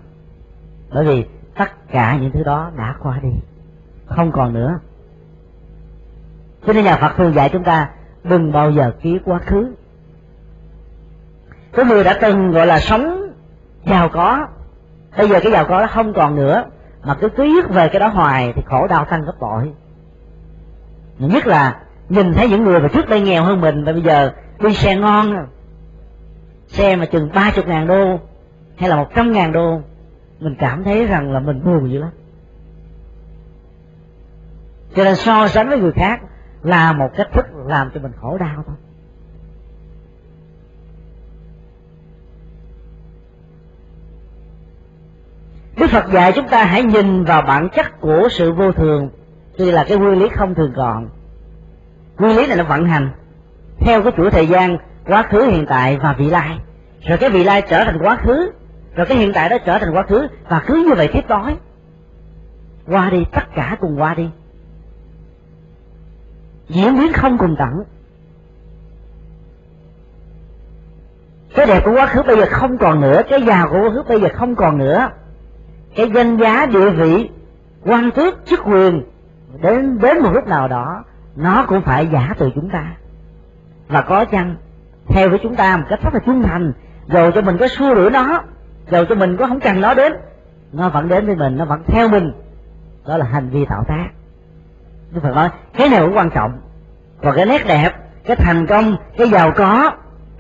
Bởi vì tất cả những thứ đó đã qua đi. Không còn nữa. Cho nên nhà phật thường dạy chúng ta đừng bao giờ ký quá khứ. Cái người đã từng gọi là sống giàu có bây giờ cái giàu có đó không còn nữa, mà cứ cứ ức về cái đó hoài thì khổ đau tăng gấp bội. Nhất là nhìn thấy những người mà trước đây nghèo hơn mình và bây giờ đi xe ngon, xe mà chừng ba chục ngàn đô hay là một trăm ngàn đô, mình cảm thấy rằng là mình buồn dữ lắm. Cho nên so sánh với người khác là một cách thức làm cho mình khổ đau thôi. Đức Phật dạy chúng ta hãy nhìn vào bản chất của sự vô thường Tuy là cái nguyên lý không thường còn. Nguyên lý này nó vận hành Theo cái chuỗi thời gian quá khứ hiện tại và vị lai. Rồi cái vị lai trở thành quá khứ Rồi cái hiện tại đó trở thành quá khứ Và cứ như vậy tiếp đói. Qua đi, tất cả cùng qua đi. Diễn biến không cùng tận. Cái đẹp của quá khứ bây giờ không còn nữa Cái giàu của quá khứ bây giờ không còn nữa cái danh giá địa vị, quan tước, chức quyền, đến đến một lúc nào đó, nó cũng phải giả từ chúng ta. Và có chăng, theo với chúng ta một cách rất là trung thành dù cho mình có xua đuổi nó dù cho mình có không cần nó đến, nó vẫn đến với mình, nó vẫn theo mình. Đó là hành vi tạo tác. Đức Phật nói, cái này cũng quan trọng. Còn cái nét đẹp, cái thành công, cái giàu có,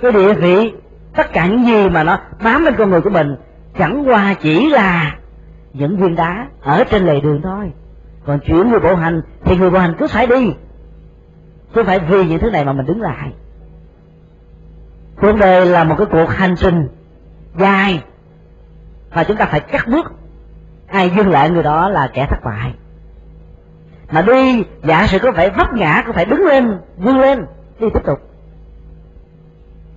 cái địa vị, tất cả những gì mà nó bám lên con người của mình, chẳng qua chỉ là những viên đá ở trên lề đường thôi. Còn chuyện người bộ hành thì người bộ hành cứ phải đi. Cứ phải vì những thứ này mà mình đứng lại. Cuộc đời là một cái cuộc hành trình dài và chúng ta phải cắt bước. Ai dừng lại người đó là kẻ thất bại. Mà đi, giả sử có phải vấp ngã, có phải đứng lên, vươn lên, đi tiếp tục.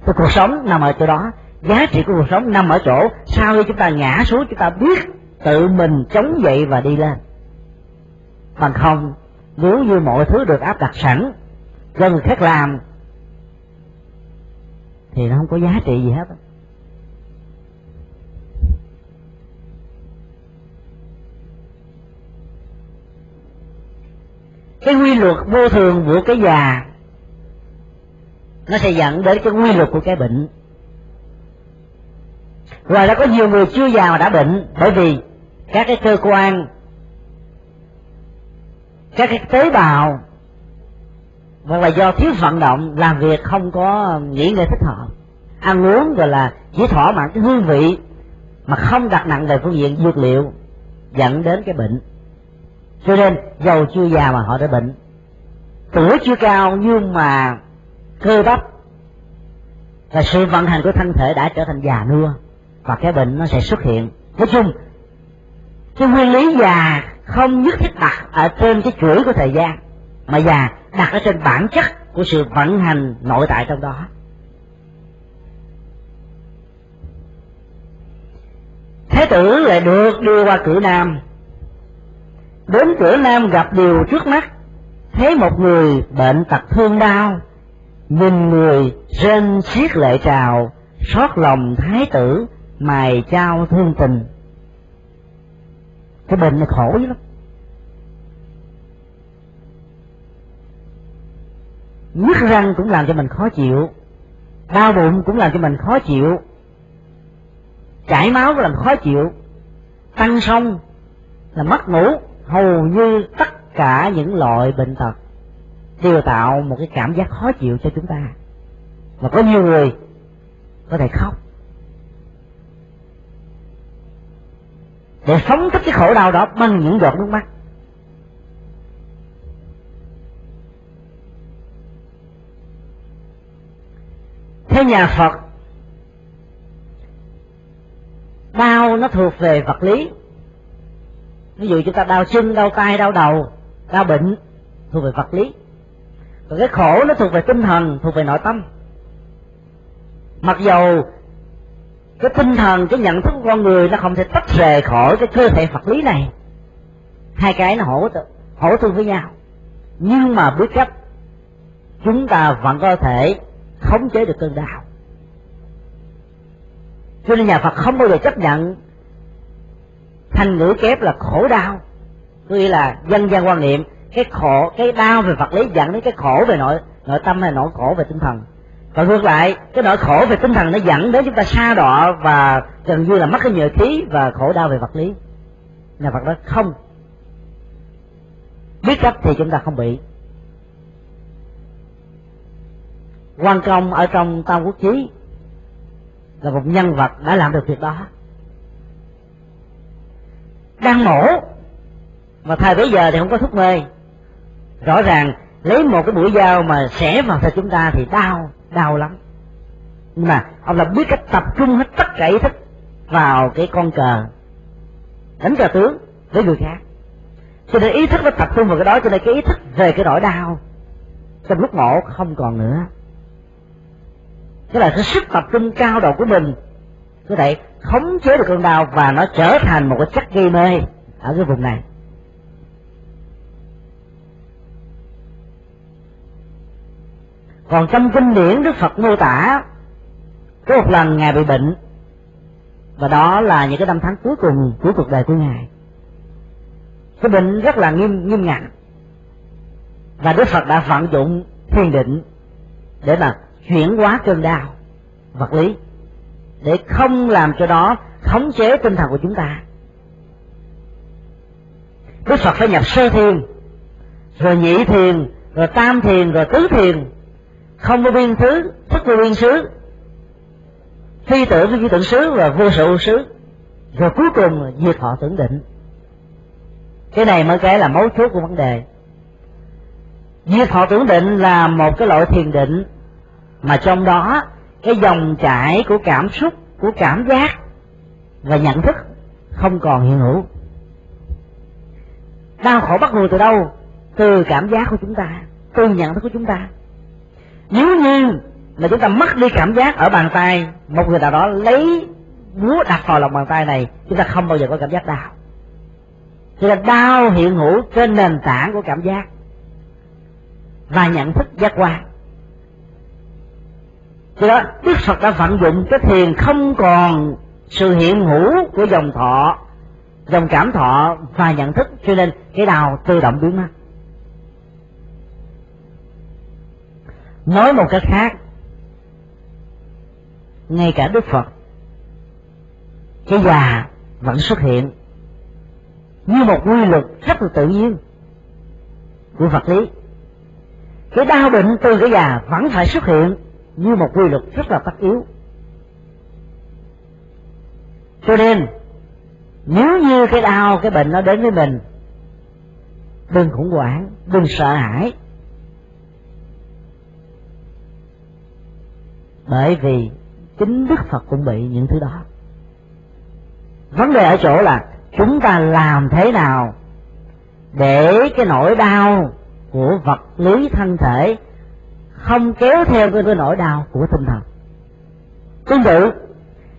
Thì cuộc sống nằm ở chỗ đó. Giá trị của cuộc sống nằm ở chỗ, sau khi chúng ta ngã xuống, chúng ta biết tự mình chống dậy và đi lên. Bằng không, nếu như mọi thứ được áp đặt sẵn cho người khác làm, thì nó không có giá trị gì hết. Cái quy luật vô thường của cái già, nó sẽ dẫn đến cái quy luật của cái bệnh. Ngoài ra có nhiều người chưa già mà đã bệnh, bởi vì các cái cơ quan, các cái tế bào, hoặc là do thiếu vận động, làm việc không có nghỉ ngơi thích hợp. Ăn uống rồi là chỉ thỏa mãn cái hương vị mà không đặt nặng về phương diện dược liệu, dẫn đến cái bệnh. Cho nên giàu chưa già mà họ đã bệnh. Tuổi chưa cao nhưng mà cơ bắp và sự vận hành của thân thể đã trở thành già nua và cái bệnh nó sẽ xuất hiện. Nói chung cái nguyên lý già không nhất thiết đặt ở trên cái chuỗi của thời gian, mà già đặt ở trên bản chất của sự vận hành nội tại trong đó. Thế tử lại được đưa qua cửa nam. Đến cửa nam gặp điều trước mắt, thấy một người bệnh tật thương đau, nhìn người rên xiết lệ trào, xót lòng thái tử, mài trao thương tình cái bệnh này khổ lắm. Nhức răng cũng làm cho mình khó chịu, đau bụng cũng làm cho mình khó chịu, chảy máu cũng làm khó chịu, tăng sông là mất ngủ. Hầu như tất cả những loại bệnh tật đều tạo một cái cảm giác khó chịu cho chúng ta. Và có nhiều người có thể khóc. Để phóng thích cái khổ đau đó bằng những giọt nước mắt. Theo nhà phật, đau nó thuộc về vật lý. Ví dụ chúng ta đau chân, đau tay, đau đầu, đau bệnh, thuộc về vật lý. Còn cái khổ nó thuộc về tinh thần, thuộc về nội tâm. Mặc dầu cái tinh thần, cái nhận thức của con người nó không thể tách rời khỏi cái cơ thể vật lý này. Hai cái nó hỗ hỗ tương với nhau. Nhưng mà biết cách, chúng ta vẫn có thể khống chế được cơn đau. Cho nên nhà Phật không bao giờ chấp nhận thành ngữ kép là khổ đau. Có nghĩa là dân gian quan niệm, cái khổ, cái đau về vật lý dẫn đến cái khổ về nội nội tâm hay nỗi khổ về tinh thần và ngược lại, cái nỗi khổ về tinh thần nó dẫn đến chúng ta xa đọa và gần như là mất cái nhựa khí và khổ đau về vật lý. Nhà Phật nói không. Biết cách thì chúng ta không bị. Quan công ở trong tam quốc chí là một nhân vật đã làm được việc đó. Đang mổ, mà thời bấy giờ thì không có thuốc mê. Rõ ràng, lấy một cái mũi dao mà xẻ vào thịt chúng ta thì đau đau lắm. Nhưng mà ông là biết cách tập trung hết tất cả ý thức vào cái con cờ đánh cờ tướng với người khác. Cho nên ý thức nó tập trung vào cái đó, cho nên cái ý thức về cái nỗi đau trong lúc ngộ không còn nữa. Tức là cái sức tập trung cao độ của mình có thể khống chế được cơn đau và nó trở thành một cái chất gây mê ở cái vùng này. Còn trong kinh điển đức phật mô tả, có một lần ngài bị bệnh. Và đó là những cái năm tháng cuối cùng của cuộc đời của ngài. Cái bệnh rất là nghiêm nghiêm ngặt. Và đức phật đã vận dụng thiền định để mà chuyển hóa cơn đau, vật lý, để không làm cho đó khống chế tinh thần của chúng ta. Đức phật phải nhập sơ thiền, rồi nhị thiền, rồi tam thiền, rồi tứ thiền không có biên thứ tức vô biên xứ. Phi tưởng với phi tưởng xứ và vô sự xứ. Rồi cuối cùng diệt thọ tưởng định. Cái này mới cái là mấu chốt của vấn đề. Diệt thọ tưởng định là một cái loại thiền định mà trong đó cái dòng chảy của cảm xúc, của cảm giác và nhận thức không còn hiện hữu. Đau khổ bắt nguồn từ đâu? Từ cảm giác của chúng ta, từ nhận thức của chúng ta nếu như mà chúng ta mất đi cảm giác ở bàn tay, một người nào đó lấy búa đặt vào lòng bàn tay này, chúng ta không bao giờ có cảm giác đau. Cho nên đau hiện hữu trên nền tảng của cảm giác và nhận thức giác quan. Cho đó, đức phật đã vận dụng cái thiền không còn sự hiện hữu của dòng thọ, dòng cảm thọ và nhận thức, cho nên cái đau tự động biến mất. Nói một cách khác, ngay cả đức phật, cái già vẫn xuất hiện như một quy luật rất là tự nhiên của vật lý. Cái đau bệnh từ cái già vẫn phải xuất hiện như một quy luật rất là tất yếu. Cho nên, nếu như cái đau, cái bệnh nó đến với mình, đừng khủng hoảng, đừng sợ hãi bởi vì chính đức phật cũng bị những thứ đó. Vấn đề ở chỗ là chúng ta làm thế nào để cái nỗi đau của vật lý thân thể không kéo theo cái nỗi đau của tinh thần? Tương tự,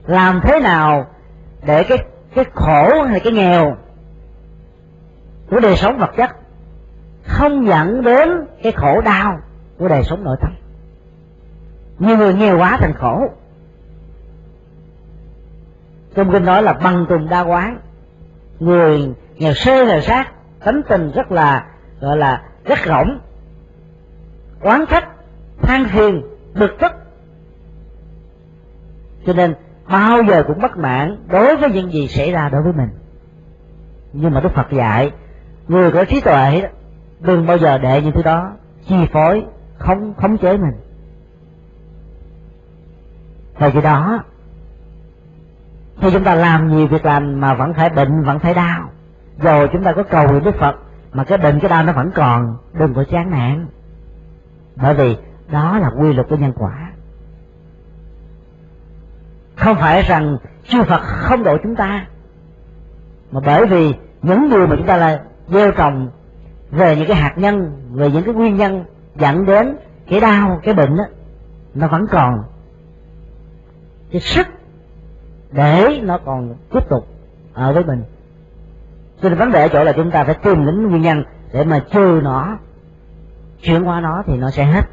làm thế nào để cái cái khổ hay cái nghèo của đời sống vật chất không dẫn đến cái khổ đau của đời sống nội tâm? Nhiều người nghèo quá thành khổ. Trong kinh nói là bằng tùng đa quán. Người nghèo sơ nghèo sát, tánh tình rất là, gọi là, rất rỗng. Oán trách, than phiền, bực tức. Cho nên, bao giờ cũng bất mãn đối với những gì xảy ra đối với mình. Nhưng mà đức phật dạy, người có trí tuệ, đừng bao giờ để những thứ đó chi phối không khống chế mình thời kỳ đó khi chúng ta làm nhiều việc làm mà vẫn phải bệnh vẫn phải đau rồi chúng ta có cầu nguyện đức phật mà cái bệnh cái đau nó vẫn còn đừng có chán nản. Bởi vì đó là quy luật của nhân quả. Không phải rằng chư phật không độ chúng ta mà bởi vì những điều mà chúng ta là gieo trồng về những cái hạt nhân về những cái nguyên nhân dẫn đến cái đau cái bệnh đó, nó vẫn còn cái sức để nó còn tiếp tục ở với mình. Cho nên vấn đề ở chỗ là chúng ta phải tìm đến nguyên nhân để mà trừ nó, chuyển qua nó thì nó sẽ hết.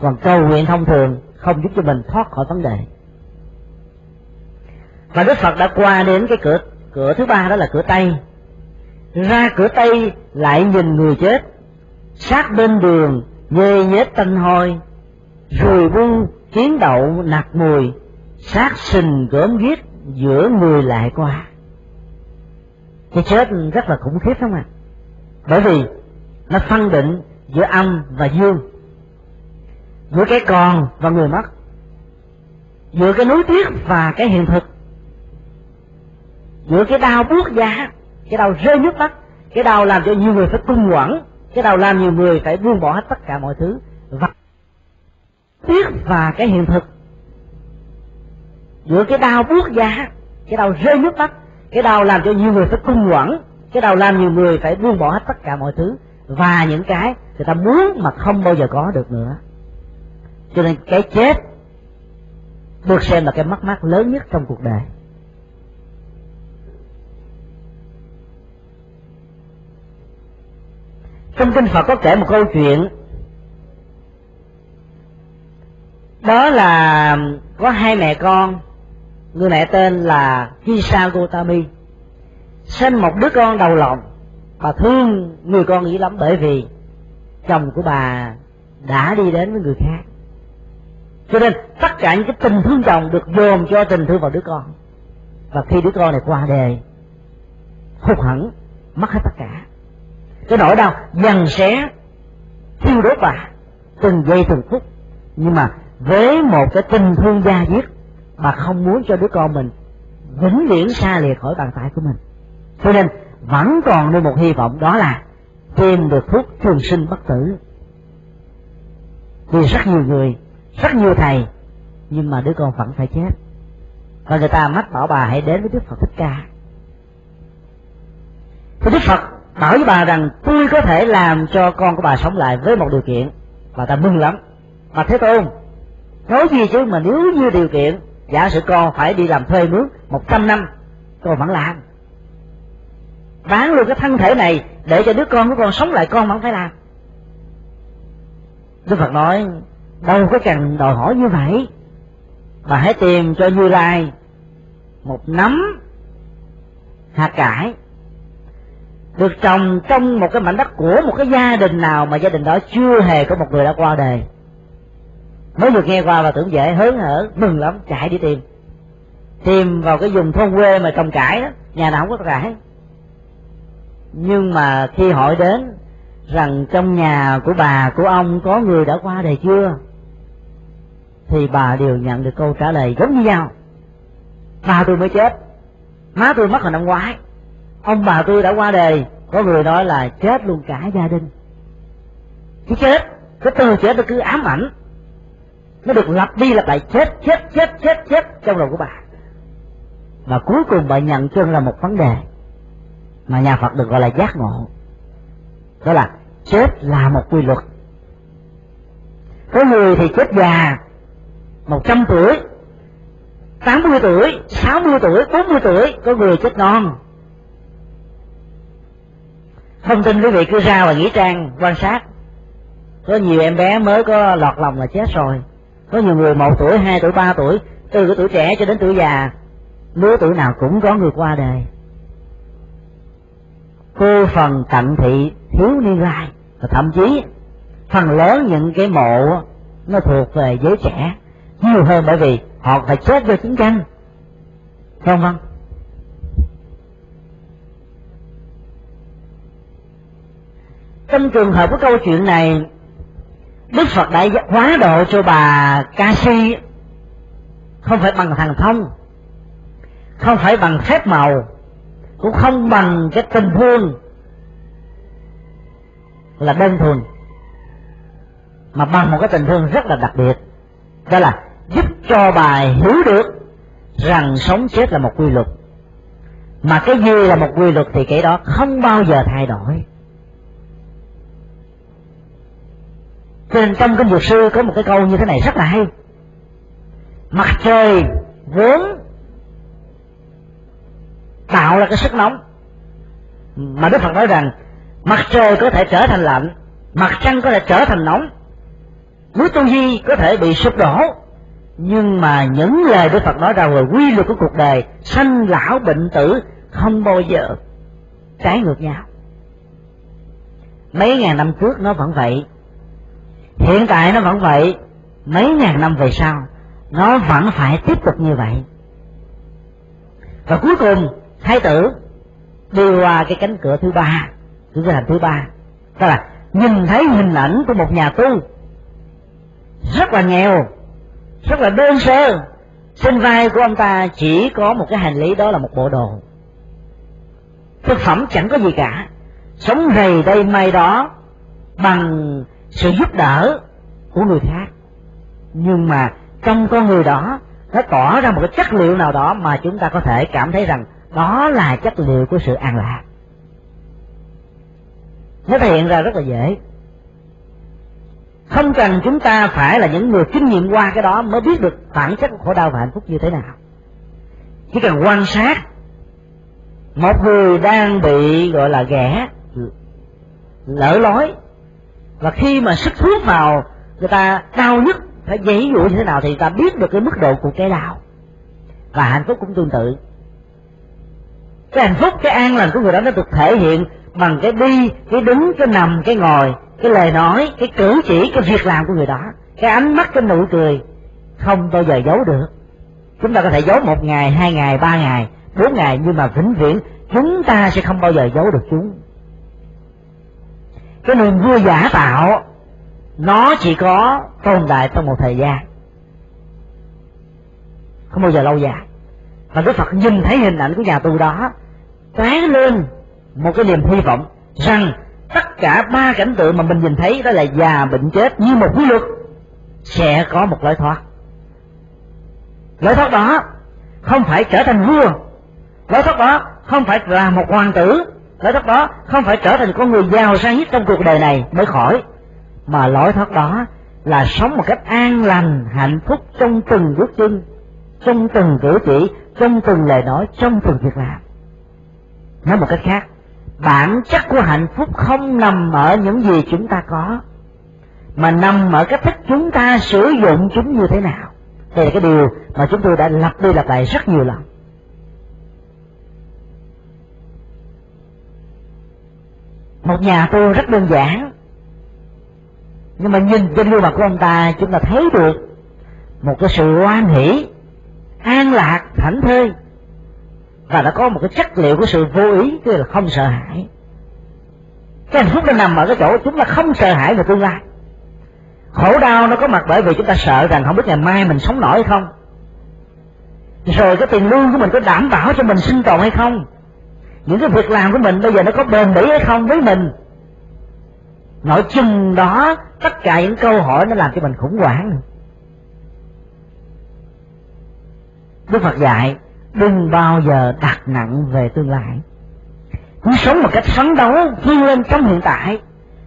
Còn cầu nguyện thông thường không giúp cho mình thoát khỏi vấn đề. Và đức phật đã qua đến cái cửa cửa thứ ba đó là cửa tây. Ra cửa tây lại nhìn người chết, sát bên đường, nhê nhết tanh hôi rồi bu kiến đậu nặc mùi, sát sinh gớm ghiếc giữa người lại qua. Cái chết rất là khủng khiếp không ạ. Bởi vì nó phân định giữa âm và dương. Giữa cái còn và người mất, giữa cái núi tiếc và cái hiện thực, giữa cái đau buốt da cái đau rơi nước mắt, cái đau làm cho nhiều người phải cung quẩn cái đau làm nhiều người phải buông bỏ hết tất cả mọi thứ. Và tiếc và cái hiện thực. Giữa cái đau buốt ra, cái đau rơi nước mắt cái đau làm cho nhiều người phải cung quẩn cái đau làm nhiều người phải buông bỏ hết tất cả mọi thứ. Và những cái người ta muốn mà không bao giờ có được nữa. Cho nên cái chết được xem là cái mất mát lớn nhất trong cuộc đời. Trong kinh phật có kể một câu chuyện đó là có hai mẹ con. Người mẹ tên là Hisa Gotami sinh một đứa con đầu lòng. Bà thương người con nghĩ lắm bởi vì chồng của bà đã đi đến với người khác. Cho nên tất cả những cái tình thương chồng được dồn cho tình thương vào đứa con. Và khi đứa con này qua đời, hụt hẳn, mất hết tất cả. Cái nỗi đau dần sẽ thiêu đốt bà từng giây từng phút. Nhưng mà với một cái tình thương gia diết mà không muốn cho đứa con mình vĩnh viễn xa lìa khỏi bàn tay của mình. Cho nên vẫn còn nơi một hy vọng, đó là tìm được thuốc trường sinh bất tử. Vì rất nhiều người, rất nhiều thầy, nhưng mà đứa con vẫn phải chết. Và người ta mách bảo bà hãy đến với đức phật thích ca. Thì đức phật bảo với bà rằng, tôi có thể làm cho con của bà sống lại với một điều kiện. Và ta mừng lắm. Mà thế tôn nói gì chứ mà nếu như điều kiện, giả sử con phải đi làm thuê mướn một trăm năm, con vẫn làm. Bán luôn cái thân thể này để cho đứa con của con sống lại, con vẫn phải làm. Đức phật nói, đâu có cần đòi hỏi như vậy. Mà hãy tìm cho như lai một nắm hạt cải được trồng trong một cái mảnh đất của một cái gia đình nào mà gia đình đó chưa hề có một người đã qua đời mới được nghe qua và tưởng dễ hớn hở, mừng lắm, chạy đi tìm. Tìm vào cái vùng thôn quê mà trồng cải đó, nhà nào không có cải. Nhưng mà khi hỏi đến rằng trong nhà của bà, của ông có người đã qua đời chưa, thì bà đều nhận được câu trả lời giống như nhau. Bà tôi mới chết. Má tôi mất hồi năm ngoái. Ông bà tôi đã qua đời. Có người nói là chết luôn cả gia đình. Cứ chết, cái từ chết nó cứ ám ảnh nó được lặp đi lặp lại, chết chết chết chết chết trong đầu của bà. Và cuối cùng bà nhận chân là một vấn đề mà nhà Phật được gọi là giác ngộ. Đó là chết là một quy luật. Có người thì chết già, một trăm tuổi, tám mươi tuổi, sáu mươi tuổi, bốn mươi tuổi, có người chết non. Thông tin quý vị cứ ra và nghĩ trang, quan sát. Có nhiều em bé mới có lọt lòng là chết rồi có nhiều người một tuổi, hai tuổi, ba tuổi, từ cái tuổi trẻ cho đến tuổi già, lứa tuổi nào cũng có người qua đời cô phần cận thị thiếu niên lai, và thậm chí phần lớn những cái mộ nó thuộc về giới trẻ, nhiều hơn bởi vì họ phải chết do chiến tranh không không? trong trường hợp của câu chuyện này đức phật đã hóa độ cho bà ca si. Không phải bằng thần thông, không phải bằng phép màu, cũng không bằng cái tình thương là đơn thuần, mà bằng một cái tình thương rất là đặc biệt. Đó là giúp cho bà hiểu được rằng sống chết là một quy luật, mà cái gì là một quy luật thì cái đó không bao giờ thay đổi. Cho nên trong kinh dược sư có một cái câu như thế này rất là hay. Mặt trời vốn tạo ra cái sức nóng. Mà đức phật nói rằng, mặt trời có thể trở thành lạnh, mặt trăng có thể trở thành nóng. Núi tu di có thể bị sụp đổ. Nhưng mà những lời đức phật nói ra về quy luật của cuộc đời, sanh lão bệnh tử không bao giờ trái ngược nhau. Mấy ngàn năm trước nó vẫn vậy hiện tại nó vẫn vậy. Mấy ngàn năm về sau, nó vẫn phải tiếp tục như vậy. Và cuối cùng, thái tử đi qua cái cánh cửa thứ ba cửa hành thứ ba. Tức là nhìn thấy hình ảnh của một nhà tu rất là nghèo, rất là đơn sơ. Trên vai của ông ta chỉ có một cái hành lý, đó là một bộ đồ. Thực phẩm chẳng có gì cả. Sống rầy đây may đó bằng sự giúp đỡ của người khác. Nhưng mà trong con người đó, nó tỏ ra một cái chất liệu nào đó mà chúng ta có thể cảm thấy rằng đó là chất liệu của sự an lạc. Nó thể hiện ra rất là dễ. Không cần chúng ta phải là những người kinh nghiệm qua cái đó mới biết được bản chất của khổ đau và hạnh phúc như thế nào. Chỉ cần quan sát một người đang bị, gọi là, ghẻ, lỡ lối và khi mà sức thuốc vào người ta đau nhất, phải dãy dụ như thế nào thì ta biết được cái mức độ của cái đau và hạnh phúc cũng tương tự. Cái hạnh phúc, cái an lành của người đó nó được thể hiện bằng cái đi, cái đứng, cái nằm, cái ngồi, cái lời nói, cái cử chỉ, cái việc làm của người đó. Cái ánh mắt, cái nụ cười không bao giờ giấu được. Chúng ta có thể giấu một ngày, hai ngày, ba ngày, bốn ngày, nhưng mà vĩnh viễn chúng ta sẽ không bao giờ giấu được chúng cái niềm vui giả tạo, nó chỉ có tồn tại trong một thời gian. Không bao giờ lâu dài. Và đức phật nhìn thấy hình ảnh của nhà tù đó tóe lên một cái niềm hy vọng rằng tất cả ba cảnh tượng mà mình nhìn thấy đó là già bệnh chết như một quy luật, sẽ có một lối thoát. Lối thoát đó không phải trở thành vua. Lối thoát đó không phải là một hoàng tử lối thoát đó, không phải trở thành con người giàu sang nhất trong cuộc đời này mới khỏi. Mà lối thoát đó là sống một cách an lành, hạnh phúc trong từng bước chân, trong từng cử chỉ, trong từng lời nói, trong từng việc làm. Nói một cách khác, bản chất của hạnh phúc không nằm ở những gì chúng ta có, mà nằm ở cách thức chúng ta sử dụng chúng như thế nào. Đây là cái điều mà chúng tôi đã lặp đi lặp lại rất nhiều lần. Một nhà tu rất đơn giản. Nhưng mà nhìn trên gương mặt của ông ta, chúng ta thấy được một cái sự hoan hỷ, an lạc, thảnh thơi. Và đã có một cái chất liệu của sự vô ý, tức là không sợ hãi. Cái hạnh phúc nó nằm ở cái chỗ chúng ta không sợ hãi về tương lai. Khổ đau nó có mặt bởi vì chúng ta sợ rằng không biết ngày mai mình sống nổi hay không. Rồi cái tiền lương của mình có đảm bảo cho mình sinh tồn hay không? Những cái việc làm của mình bây giờ nó có bền bỉ hay không với mình? Nội chừng đó, tất cả những câu hỏi nó làm cho mình khủng hoảng. Đức phật dạy, đừng bao giờ đặt nặng về tương lai. Cứ sống một cách phấn đấu, vươn lên trong hiện tại.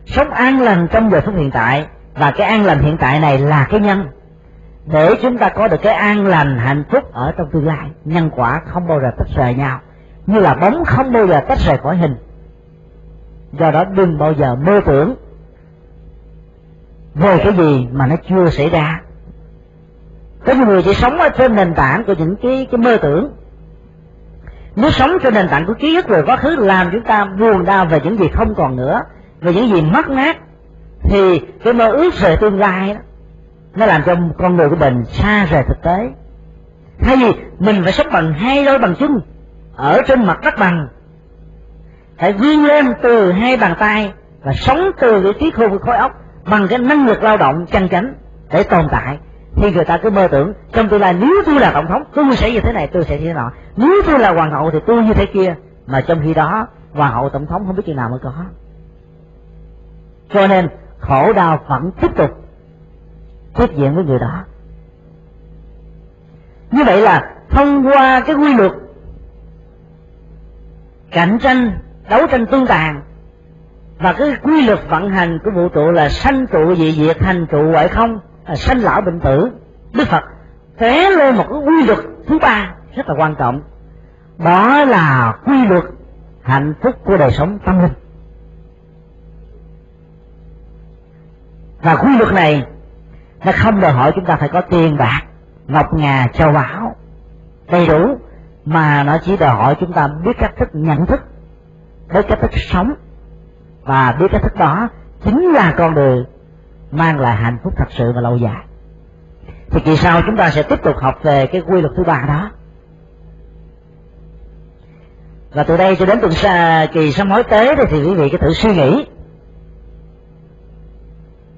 Sống an lành trong giờ phút hiện tại. Và cái an lành hiện tại này là cái nhân. Để chúng ta có được cái an lành, hạnh phúc ở trong tương lai, nhân quả không bao giờ tách rời nhau như là bóng không bao giờ tách rời khỏi hình. Do đó đừng bao giờ mơ tưởng về cái gì mà nó chưa xảy ra. Có nhiều người chỉ sống ở trên nền tảng của những cái cái mơ tưởng. Nếu sống trên nền tảng của ký ức về quá khứ làm chúng ta buồn đau về những gì không còn nữa, về những gì mất mát, thì cái mơ ước về tương lai đó, nó làm cho con người của mình xa rời thực tế. Thay vì mình phải sống bằng hai đôi bằng chân ở trên mặt đất bằng. Phải vươn lên từ hai bàn tay và sống từ cái trí khôn của khối óc bằng cái năng lực lao động chân chánh để tồn tại. Thì người ta cứ mơ tưởng, trong tương lai nếu tôi là tổng thống, tôi sẽ như thế này, tôi sẽ như thế nọ. Nếu tôi là hoàng hậu thì tôi như thế kia. Mà trong khi đó, hoàng hậu tổng thống không biết chừng nào mới có. Cho nên, khổ đau vẫn tiếp tục tiếp diện với người đó. Như vậy là thông qua cái quy luật cạnh tranh, đấu tranh tương tàn. Và cái quy luật vận hành của vũ trụ là sanh trụ dị diệt thành trụ ngoại không, là sanh lão bệnh tử. Đức phật thế lên một cái quy luật thứ ba, rất là quan trọng. Đó là quy luật hạnh phúc của đời sống tâm linh. Và quy luật này, nó không đòi hỏi chúng ta phải có tiền bạc, ngọc ngà, châu báu, đầy đủ mà nó chỉ đòi hỏi chúng ta biết cách thức nhận thức, biết cách thức sống. Và biết cách thức đó chính là con đường mang lại hạnh phúc thật sự và lâu dài. Thì kỳ sau chúng ta sẽ tiếp tục học về cái quy luật thứ ba đó. Và từ đây cho đến tuần xa kỳ sám hối tế thì quý vị cứ thử suy nghĩ.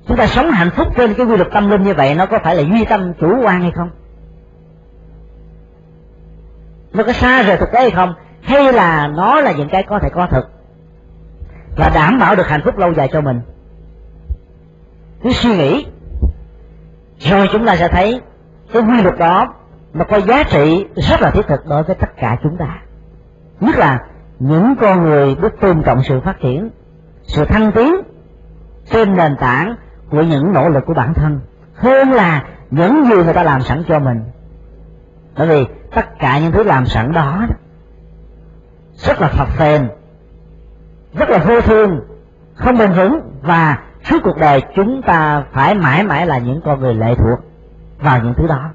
Chúng ta sống hạnh phúc trên cái quy luật tâm linh như vậy, nó có phải là duy tâm chủ quan hay không? Nó có xa rời thực tế hay không? Hay là nó là những cái có thể có thực và đảm bảo được hạnh phúc lâu dài cho mình. Cứ suy nghĩ, rồi chúng ta sẽ thấy cái quy luật đó nó có giá trị rất là thiết thực đối với tất cả chúng ta. Nhất là những con người biết tôn trọng sự phát triển, sự thăng tiến trên nền tảng của những nỗ lực của bản thân, hơn là những gì người ta làm sẵn cho mình. Bởi vì tất cả những thứ làm sẵn đó. Rất là phập phền rất là vô thương. Không bền vững. Và suốt cuộc đời chúng ta phải mãi mãi là những con người lệ thuộc vào những thứ đó.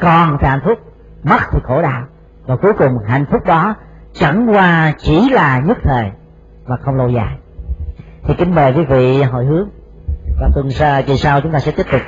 Còn thì hạnh phúc, mất thì khổ đau. Và cuối cùng, hạnh phúc đó chẳng qua chỉ là nhất thời và không lâu dài. Thì kính mời quý vị hồi hướng. Và tuần sau kỳ sau chúng ta sẽ tiếp tục